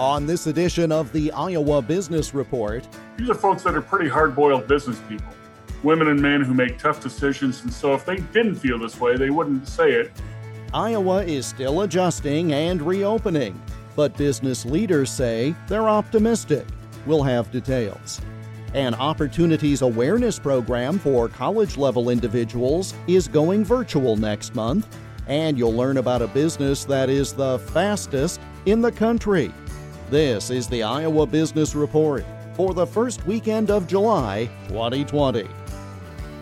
On this edition of the Iowa Business Report, these are folks that are pretty hard boiled business people. Women and men who make tough decisions, and so if they didn't feel this way, they wouldn't say it. Iowa is still adjusting and reopening, but business leaders say they're optimistic. We'll have details. An opportunities awareness program for college level individuals is going virtual next month, and you'll learn about a business that is the fastest in the country. This is the Iowa Business Report for the first weekend of July 2020.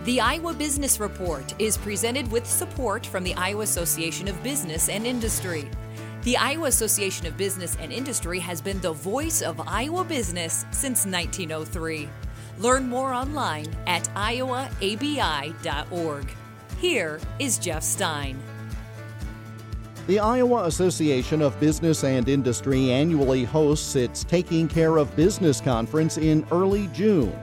The Iowa Business Report is presented with support from the Iowa Association of Business and Industry. The Iowa Association of Business and Industry has been the voice of Iowa business since 1903. Learn more online at iowaabi.org. Here is Jeff Stein. The Iowa Association of Business and Industry annually hosts its Taking Care of Business conference in early June.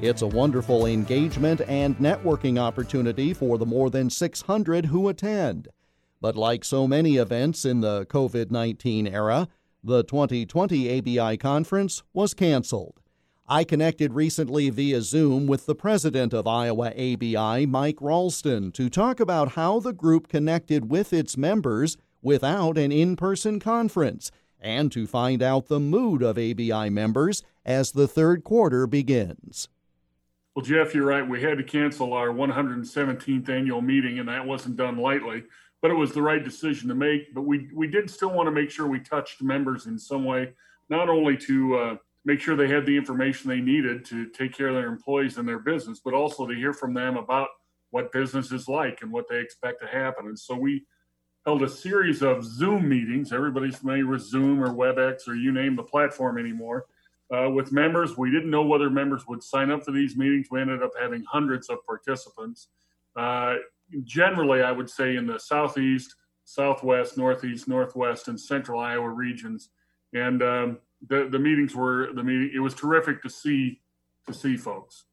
It's a wonderful engagement and networking opportunity for the more than 600 who attend. But like so many events in the COVID 19 era, the 2020 ABI conference was canceled. I connected recently via Zoom with the president of Iowa ABI, Mike Ralston, to talk about how the group connected with its members without an in person conference and to find out the mood of ABI members as the third quarter begins. Well, Jeff, you're right. We had to cancel our 117th annual meeting, and that wasn't done lightly, but it was the right decision to make. But we, we did still want to make sure we touched members in some way, not only to uh, make sure they had the information they needed to take care of their employees and their business, but also to hear from them about what business is like and what they expect to happen. And so we held a series of Zoom meetings. Everybody's familiar with Zoom or WebEx or you name the platform anymore. Uh, with members, we didn't know whether members would sign up for these meetings. We ended up having hundreds of participants. Uh, generally, I would say in the southeast, southwest, northeast, northwest, and central Iowa regions. And um, the the meetings were the meeting. It was terrific to see to see folks.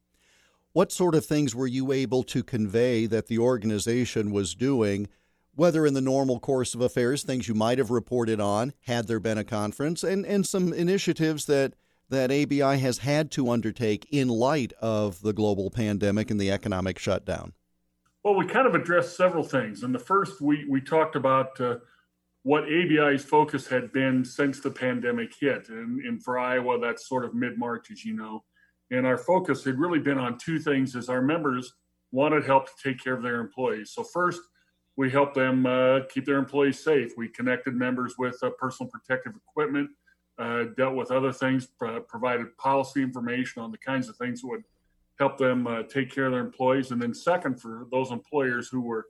What sort of things were you able to convey that the organization was doing? Whether in the normal course of affairs, things you might have reported on had there been a conference, and, and some initiatives that, that ABI has had to undertake in light of the global pandemic and the economic shutdown? Well, we kind of addressed several things. And the first, we, we talked about uh, what ABI's focus had been since the pandemic hit. And, and for Iowa, that's sort of mid March, as you know. And our focus had really been on two things as our members wanted help to take care of their employees. So, first, we helped them uh, keep their employees safe. We connected members with uh, personal protective equipment, uh, dealt with other things, provided policy information on the kinds of things that would help them uh, take care of their employees. And then, second, for those employers who were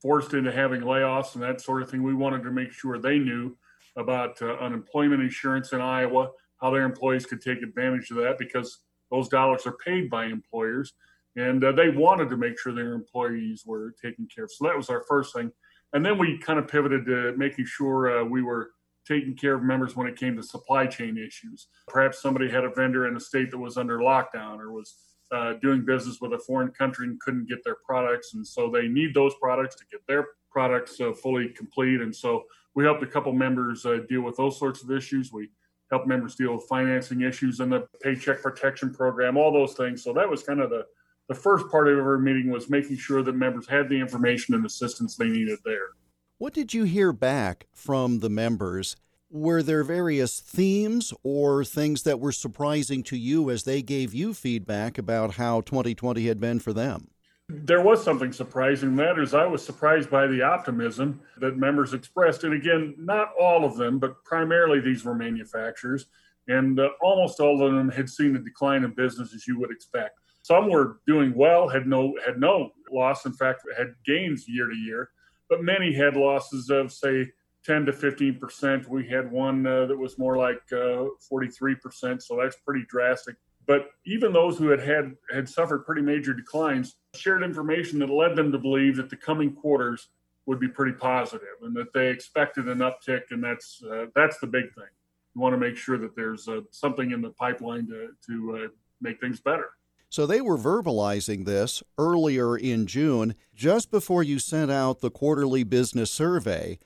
forced into having layoffs and that sort of thing, we wanted to make sure they knew about uh, unemployment insurance in Iowa, how their employees could take advantage of that because those dollars are paid by employers and uh, they wanted to make sure their employees were taken care of. So that was our first thing, and then we kind of pivoted to making sure uh, we were taking care of members when it came to supply chain issues. Perhaps somebody had a vendor in a state that was under lockdown or was uh, doing business with a foreign country and couldn't get their products, and so they need those products to get their products uh, fully complete. And so we helped a couple members uh, deal with those sorts of issues. We helped members deal with financing issues and the Paycheck Protection Program, all those things. So that was kind of the the first part of our meeting was making sure that members had the information and assistance they needed there. What did you hear back from the members? Were there various themes or things that were surprising to you as they gave you feedback about how 2020 had been for them? There was something surprising. That is, I was surprised by the optimism that members expressed. And again, not all of them, but primarily these were manufacturers. And uh, almost all of them had seen a decline in business as you would expect. Some were doing well, had no had no loss. In fact, had gains year to year, but many had losses of say 10 to 15 percent. We had one uh, that was more like uh, 43 percent, so that's pretty drastic. But even those who had, had had suffered pretty major declines shared information that led them to believe that the coming quarters would be pretty positive and that they expected an uptick, and that's uh, that's the big thing. You want to make sure that there's uh, something in the pipeline to to uh, make things better. So they were verbalizing this earlier in June, just before you sent out the quarterly business survey.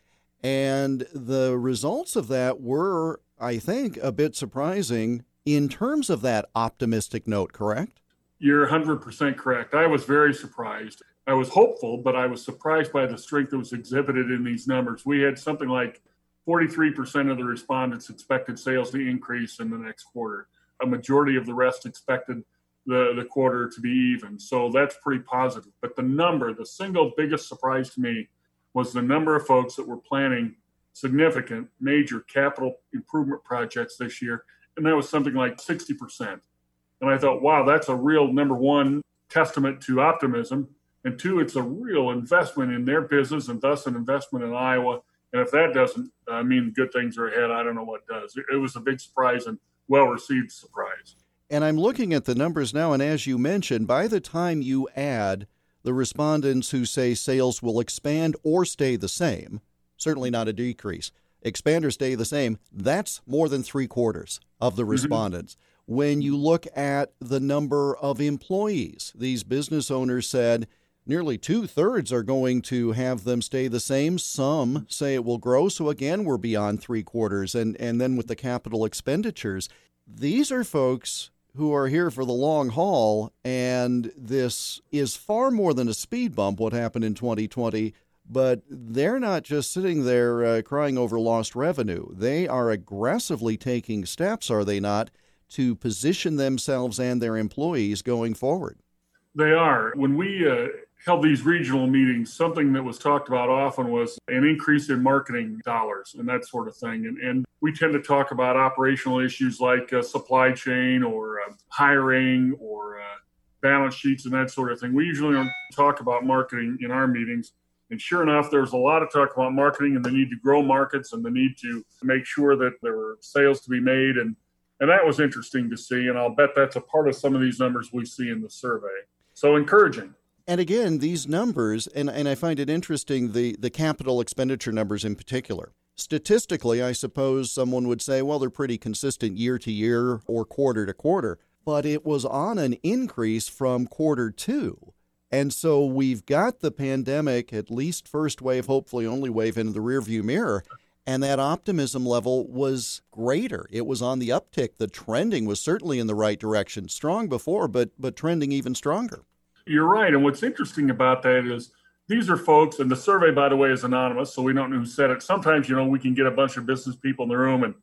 And the results of that were, I think, a bit surprising in terms of that optimistic note, correct? You're 100% correct. I was very surprised. I was hopeful, but I was surprised by the strength that was exhibited in these numbers. We had something like 43% of the respondents expected sales to increase in the next quarter. A majority of the rest expected the, the quarter to be even. So that's pretty positive. But the number, the single biggest surprise to me was the number of folks that were planning significant major capital improvement projects this year. And that was something like 60%. And I thought, wow, that's a real number one testament to optimism. And two, it's a real investment in their business and thus an investment in Iowa. And if that doesn't uh, mean good things are ahead, I don't know what does. It was a big surprise and well received surprise. And I'm looking at the numbers now, and as you mentioned, by the time you add the respondents who say sales will expand or stay the same, certainly not a decrease, expand or stay the same, that's more than three quarters of the mm-hmm. respondents. When you look at the number of employees, these business owners said nearly two thirds are going to have them stay the same. Some say it will grow. So again, we're beyond three quarters. And, and then with the capital expenditures, these are folks who are here for the long haul, and this is far more than a speed bump, what happened in 2020. But they're not just sitting there uh, crying over lost revenue. They are aggressively taking steps, are they not, to position themselves and their employees going forward? They are. When we uh, held these regional meetings, something that was talked about often was an increase in marketing dollars and that sort of thing. And, and we tend to talk about operational issues like uh, supply chain or uh, hiring or uh, balance sheets and that sort of thing. We usually don't talk about marketing in our meetings. And sure enough, there's a lot of talk about marketing and the need to grow markets and the need to make sure that there were sales to be made. And, and that was interesting to see. And I'll bet that's a part of some of these numbers we see in the survey. So encouraging. And again, these numbers, and, and I find it interesting, the, the capital expenditure numbers in particular. Statistically, I suppose someone would say, well, they're pretty consistent year to year or quarter to quarter, but it was on an increase from quarter two. And so we've got the pandemic, at least first wave, hopefully only wave, in the rearview mirror. And that optimism level was greater. It was on the uptick. The trending was certainly in the right direction, strong before, but but trending even stronger. You're right. And what's interesting about that is these are folks, and the survey, by the way, is anonymous, so we don't know who said it. Sometimes, you know, we can get a bunch of business people in the room and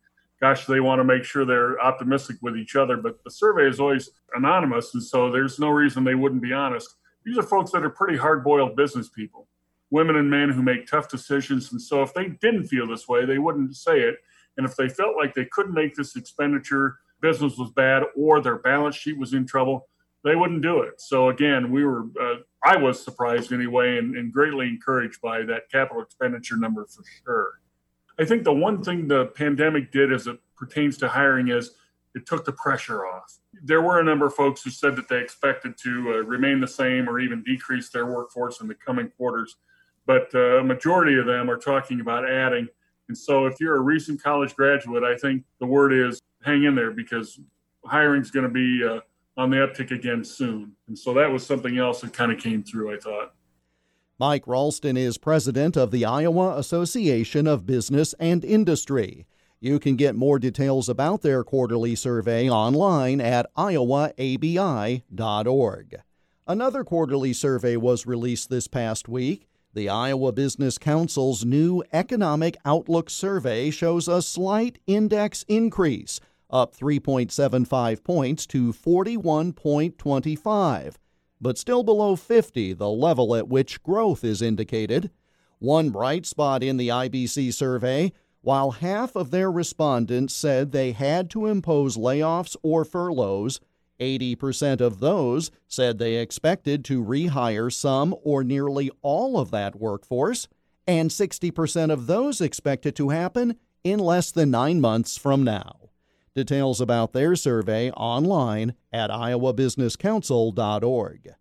gosh, they want to make sure they're optimistic with each other, but the survey is always anonymous, and so there's no reason they wouldn't be honest. These are folks that are pretty hard boiled business people, women and men who make tough decisions. And so if they didn't feel this way, they wouldn't say it. And if they felt like they couldn't make this expenditure, business was bad, or their balance sheet was in trouble, they wouldn't do it. So again, we were uh, I was surprised anyway, and, and greatly encouraged by that capital expenditure number for sure. I think the one thing the pandemic did as it pertains to hiring is it took the pressure off. There were a number of folks who said that they expected to uh, remain the same or even decrease their workforce in the coming quarters, but uh, a majority of them are talking about adding. And so, if you're a recent college graduate, I think the word is hang in there because hiring is going to be uh, on the uptick again soon. And so that was something else that kind of came through, I thought. Mike Ralston is president of the Iowa Association of Business and Industry. You can get more details about their quarterly survey online at iowaabi.org. Another quarterly survey was released this past week. The Iowa Business Council's new Economic Outlook Survey shows a slight index increase up 3.75 points to 41.25, but still below 50, the level at which growth is indicated. One bright spot in the IBC survey while half of their respondents said they had to impose layoffs or furloughs, 80% of those said they expected to rehire some or nearly all of that workforce, and 60% of those expected to happen in less than nine months from now. Details about their survey online at iowabusinesscouncil.org.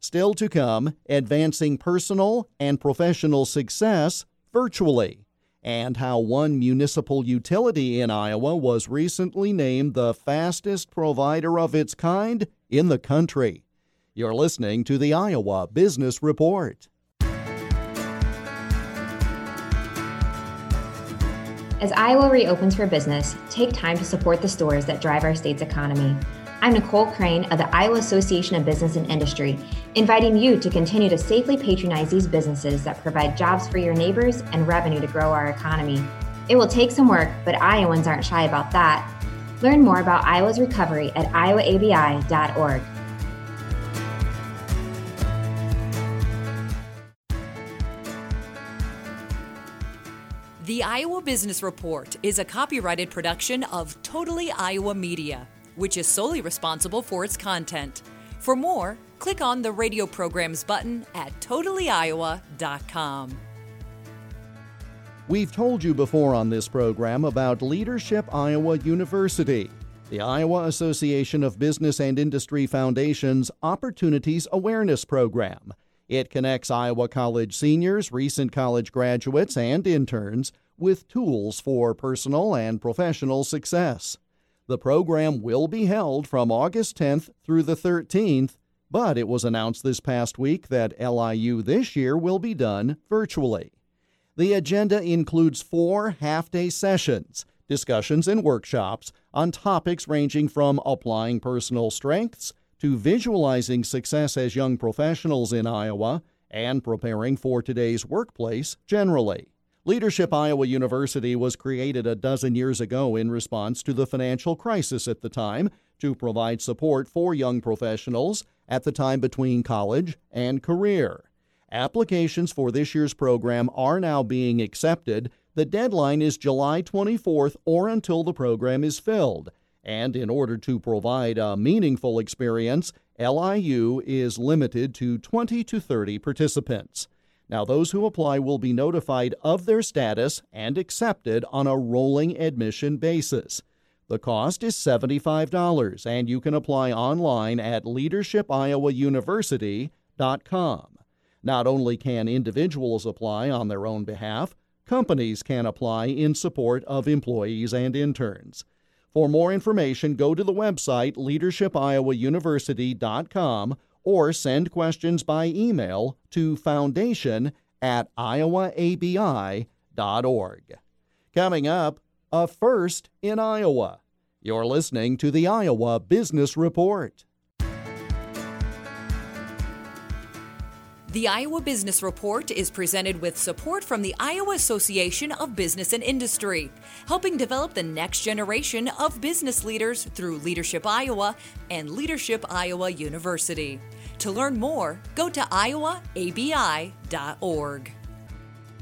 Still to come, advancing personal and professional success virtually, and how one municipal utility in Iowa was recently named the fastest provider of its kind in the country. You're listening to the Iowa Business Report. As Iowa reopens for business, take time to support the stores that drive our state's economy. I'm Nicole Crane of the Iowa Association of Business and Industry, inviting you to continue to safely patronize these businesses that provide jobs for your neighbors and revenue to grow our economy. It will take some work, but Iowans aren't shy about that. Learn more about Iowa's recovery at iowaabi.org. The Iowa Business Report is a copyrighted production of Totally Iowa Media, which is solely responsible for its content. For more, click on the radio programs button at totallyiowa.com. We've told you before on this program about Leadership Iowa University, the Iowa Association of Business and Industry Foundation's Opportunities Awareness Program. It connects Iowa College seniors, recent college graduates, and interns with tools for personal and professional success. The program will be held from August 10th through the 13th, but it was announced this past week that LIU this year will be done virtually. The agenda includes four half day sessions, discussions, and workshops on topics ranging from applying personal strengths to visualizing success as young professionals in Iowa and preparing for today's workplace generally. Leadership Iowa University was created a dozen years ago in response to the financial crisis at the time to provide support for young professionals at the time between college and career. Applications for this year's program are now being accepted. The deadline is July 24th or until the program is filled. And in order to provide a meaningful experience, LIU is limited to 20 to 30 participants. Now, those who apply will be notified of their status and accepted on a rolling admission basis. The cost is $75, and you can apply online at leadershipiowauniversity.com. Not only can individuals apply on their own behalf, companies can apply in support of employees and interns. For more information, go to the website leadershipiowauniversity.com or send questions by email to foundation at iowaabi.org. Coming up, a first in Iowa. You're listening to the Iowa Business Report. The Iowa Business Report is presented with support from the Iowa Association of Business and Industry, helping develop the next generation of business leaders through Leadership Iowa and Leadership Iowa University. To learn more, go to iowaabi.org.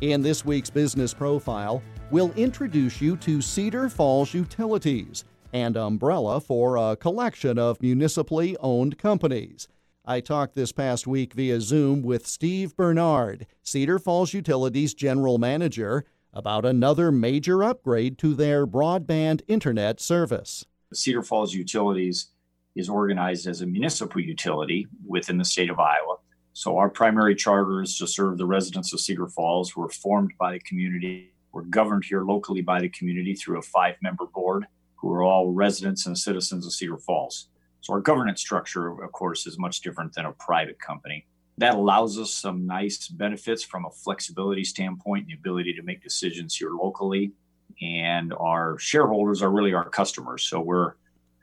In this week's business profile, we'll introduce you to Cedar Falls Utilities, and Umbrella for a collection of municipally owned companies. I talked this past week via Zoom with Steve Bernard, Cedar Falls Utilities General Manager, about another major upgrade to their broadband internet service. Cedar Falls Utilities is organized as a municipal utility within the state of Iowa. So our primary charter is to serve the residents of Cedar Falls. We're formed by the community. We're governed here locally by the community through a five member board who are all residents and citizens of Cedar Falls. So our governance structure, of course, is much different than a private company. That allows us some nice benefits from a flexibility standpoint, the ability to make decisions here locally. And our shareholders are really our customers. So we're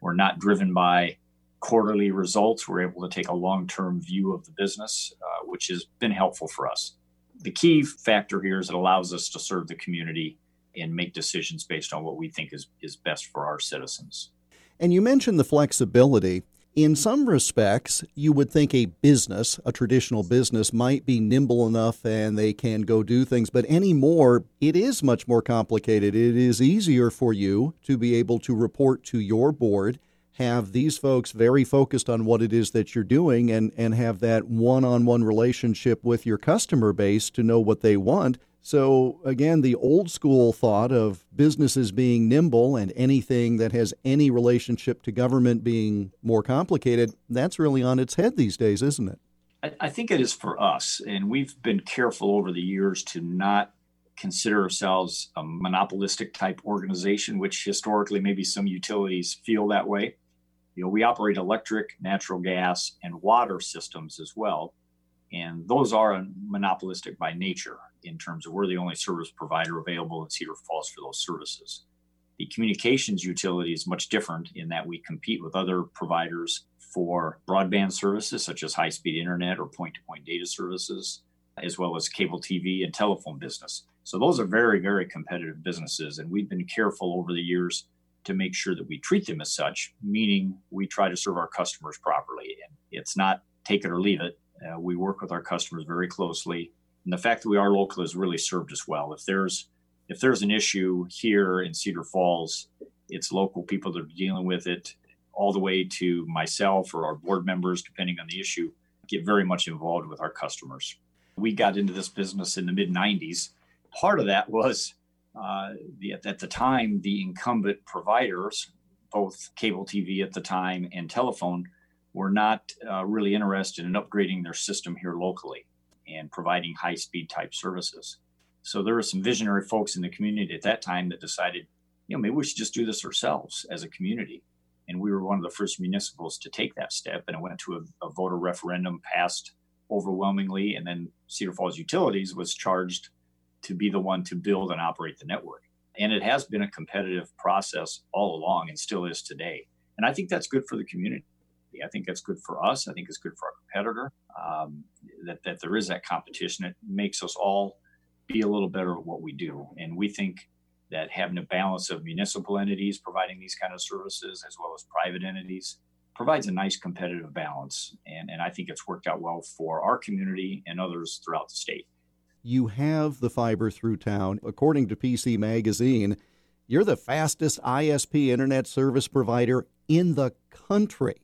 we're not driven by quarterly results. We're able to take a long-term view of the business, uh, which has been helpful for us. The key factor here is it allows us to serve the community and make decisions based on what we think is, is best for our citizens. And you mentioned the flexibility. In some respects, you would think a business, a traditional business, might be nimble enough and they can go do things, but anymore, it is much more complicated. It is easier for you to be able to report to your board, have these folks very focused on what it is that you're doing, and, and have that one on one relationship with your customer base to know what they want so, again, the old school thought of businesses being nimble and anything that has any relationship to government being more complicated, that's really on its head these days, isn't it? I, think it is for us. And we've been careful over the years to not consider ourselves a monopolistic type organization, which historically maybe some utilities feel that way. You know, we operate electric, natural gas, and water systems as well. And those are monopolistic by nature in terms of we're the only service provider available in Cedar Falls for those services. The communications utility is much different in that we compete with other providers for broadband services such as high speed internet or point to point data services, as well as cable TV and telephone business. So those are very, very competitive businesses. And we've been careful over the years to make sure that we treat them as such, meaning we try to serve our customers properly. And it's not take it or leave it. Uh, we work with our customers very closely. And the fact that we are local has really served us well. If there's if there's an issue here in Cedar Falls, it's local people that are dealing with it, all the way to myself or our board members, depending on the issue, get very much involved with our customers. We got into this business in the mid 90s. Part of that was uh, the, at the time, the incumbent providers, both cable TV at the time and telephone, were not uh, really interested in upgrading their system here locally and providing high speed type services. So there were some visionary folks in the community at that time that decided, you know, maybe we should just do this ourselves as a community. And we were one of the first municipals to take that step. And it went to a, a voter referendum, passed overwhelmingly. And then Cedar Falls Utilities was charged to be the one to build and operate the network. And it has been a competitive process all along and still is today. And I think that's good for the community. I think that's good for us. I think it's good for our competitor um, that, that there is that competition. It makes us all be a little better at what we do. And we think that having a balance of municipal entities providing these kind of services as well as private entities provides a nice competitive balance. And, and I think it's worked out well for our community and others throughout the state. You have the fiber through town. According to PC Magazine, you're the fastest ISP internet service provider in the country.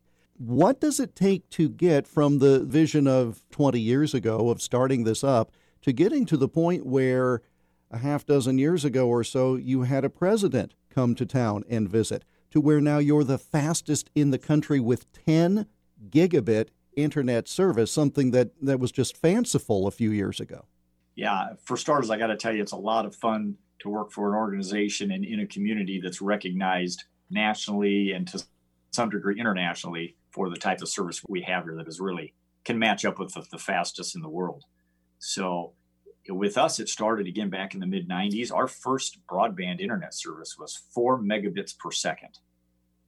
What does it take to get from the vision of 20 years ago of starting this up to getting to the point where a half dozen years ago or so you had a president come to town and visit, to where now you're the fastest in the country with 10 gigabit internet service, something that, that was just fanciful a few years ago. Yeah, for starters, I got to tell you, it's a lot of fun to work for an organization and in a community that's recognized nationally and to some degree internationally for the type of service we have here that is really can match up with the, the fastest in the world. So with us, it started again back in the mid 90s. Our first broadband internet service was four megabits per second.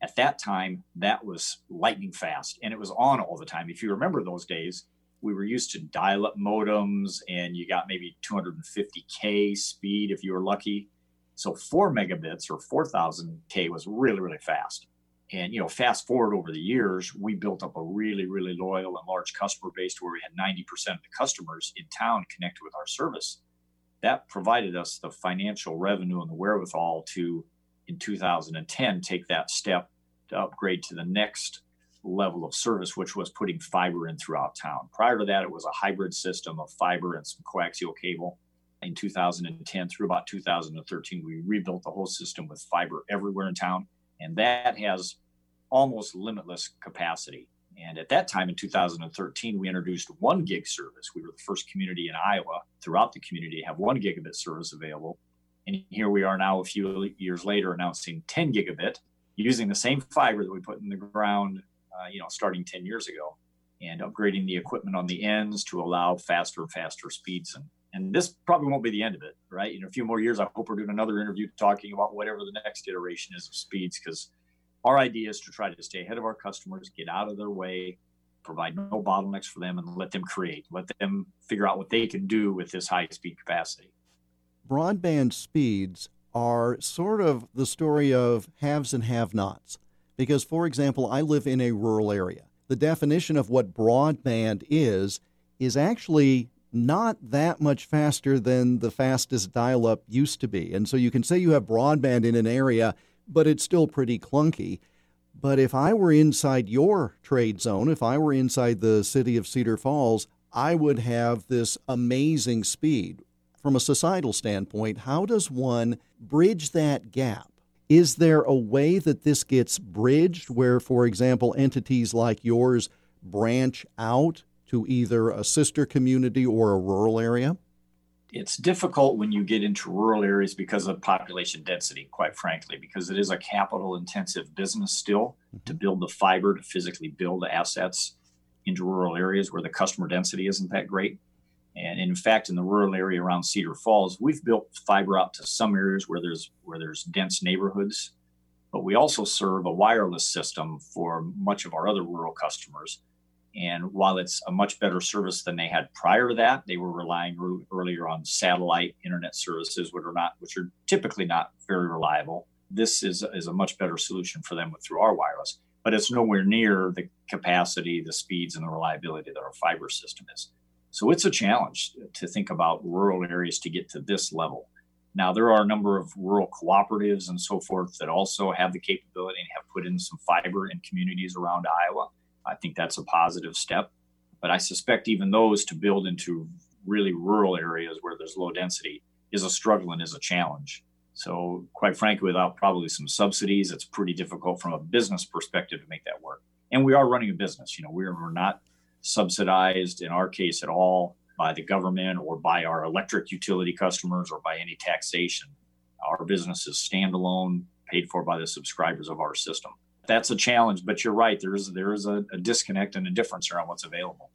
At that time, that was lightning fast and it was on all the time. If you remember those days, we were used to dial up modems and you got maybe 250K speed if you were lucky. So four megabits or 4000K was really, really fast. And you know, fast forward over the years, we built up a really, really loyal and large customer base to where we had 90% of the customers in town connected with our service. That provided us the financial revenue and the wherewithal to, in 2010, take that step to upgrade to the next level of service, which was putting fiber in throughout town. Prior to that, it was a hybrid system of fiber and some coaxial cable. In 2010 through about 2013, we rebuilt the whole system with fiber everywhere in town. And that has almost limitless capacity. And at that time in 2013, we introduced one gig service. We were the first community in Iowa throughout the community to have one gigabit service available. And here we are now, a few years later, announcing 10 gigabit using the same fiber that we put in the ground, uh, you know, starting 10 years ago, and upgrading the equipment on the ends to allow faster and faster speeds. And and this probably won't be the end of it, right? In a few more years, I hope we're doing another interview talking about whatever the next iteration is of speeds, because our idea is to try to stay ahead of our customers, get out of their way, provide no bottlenecks for them, and let them create, let them figure out what they can do with this high speed capacity. Broadband speeds are sort of the story of haves and have nots. Because, for example, I live in a rural area. The definition of what broadband is is actually not that much faster than the fastest dial up used to be. And so you can say you have broadband in an area but it's still pretty clunky. But if I were inside your trade zone, if I were inside the city of Cedar Falls, I would have this amazing speed. From a societal standpoint, how does one bridge that gap? Is there a way that this gets bridged where, for example, entities like yours branch out to either a sister community or a rural area? It's difficult when you get into rural areas because of population density, quite frankly, because it is a capital intensive business still mm-hmm. to build the fiber, to physically build assets into rural areas where the customer density isn't that great. And in fact, in the rural area around Cedar Falls, we've built fiber out to some areas where there's where there's dense neighborhoods, but we also serve a wireless system for much of our other rural customers. And while it's a much better service than they had prior to that, they were relying re- earlier on satellite internet services, which are not which are typically not very reliable. This is is a much better solution for them through our wireless, but it's nowhere near the capacity, the speeds, and the reliability that our fiber system is. So it's a challenge to think about rural areas to get to this level. Now, there are a number of rural cooperatives and so forth that also have the capability and have put in some fiber in communities around Iowa. I think that's a positive step. But I suspect even those to build into really rural areas where there's low density is a struggle and is a challenge. So, quite frankly, without probably some subsidies, it's pretty difficult from a business perspective to make that work. And we are running a business. You know, we're, we're not subsidized in our case at all by the government or by our electric utility customers or by any taxation. Our business is standalone, paid for by the subscribers of our system. That's a challenge, but you're right. There is there is a, a disconnect and a difference around what's available.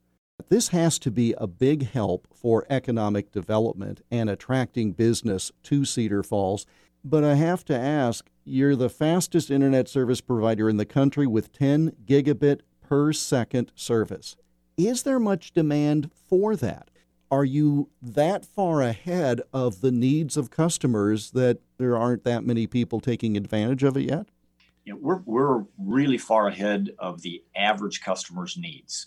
This has to be a big help for economic development and attracting business to Cedar Falls. But I have to ask, you're the fastest internet service provider in the country with 10 gigabit per second service. Is there much demand for that? Are you that far ahead of the needs of customers that there aren't that many people taking advantage of it yet? You know, we're, we're really far ahead of the average customer's needs.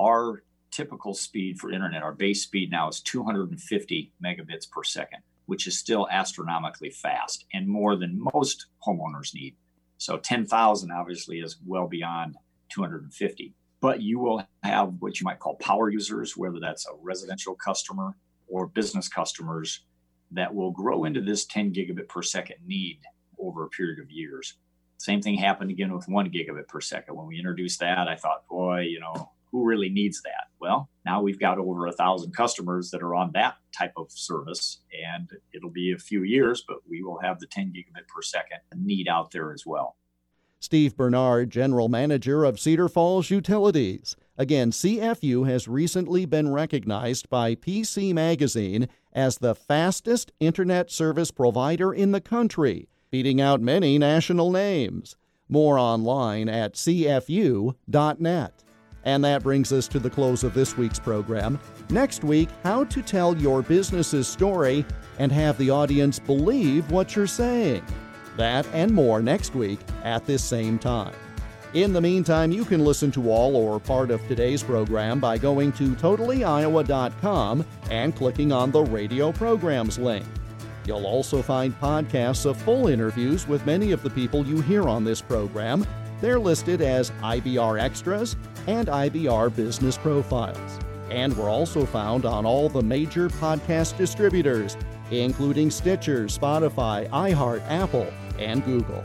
Our typical speed for internet, our base speed now is 250 megabits per second, which is still astronomically fast and more than most homeowners need. So 10,000 obviously is well beyond 250 but you will have what you might call power users, whether that's a residential customer or business customers that will grow into this 10 gigabit per second need over a period of years. Same thing happened again with one gigabit per second. When we introduced that, I thought, boy, you know, who really needs that? Well, now we've got over a thousand customers that are on that type of service, and it'll be a few years, but we will have the 10 gigabit per second need out there as well. Steve Bernard, General Manager of Cedar Falls Utilities. Again, CFU has recently been recognized by PC Magazine as the fastest internet service provider in the country, beating out many national names. More online at cfu.net. And that brings us to the close of this week's program. Next week, how to tell your business's story and have the audience believe what you're saying. That and more next week at this same time. In the meantime, you can listen to all or part of today's program by going to totallyiowa.com and clicking on the radio programs link. You'll also find podcasts of full interviews with many of the people you hear on this program. They're listed as IBR Extras and IBR Business Profiles. And we're also found on all the major podcast distributors, including Stitcher, Spotify, iHeart, Apple, and Google.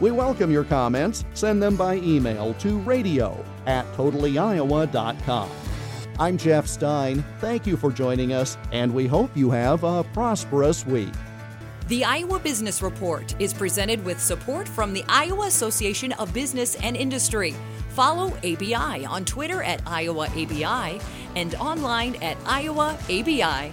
We welcome your comments. Send them by email to radio at totallyiowa.com. I'm Jeff Stein. Thank you for joining us, and we hope you have a prosperous week. The Iowa Business Report is presented with support from the Iowa Association of Business and Industry. Follow ABI on Twitter at IowaABI and online at iowaabi.org.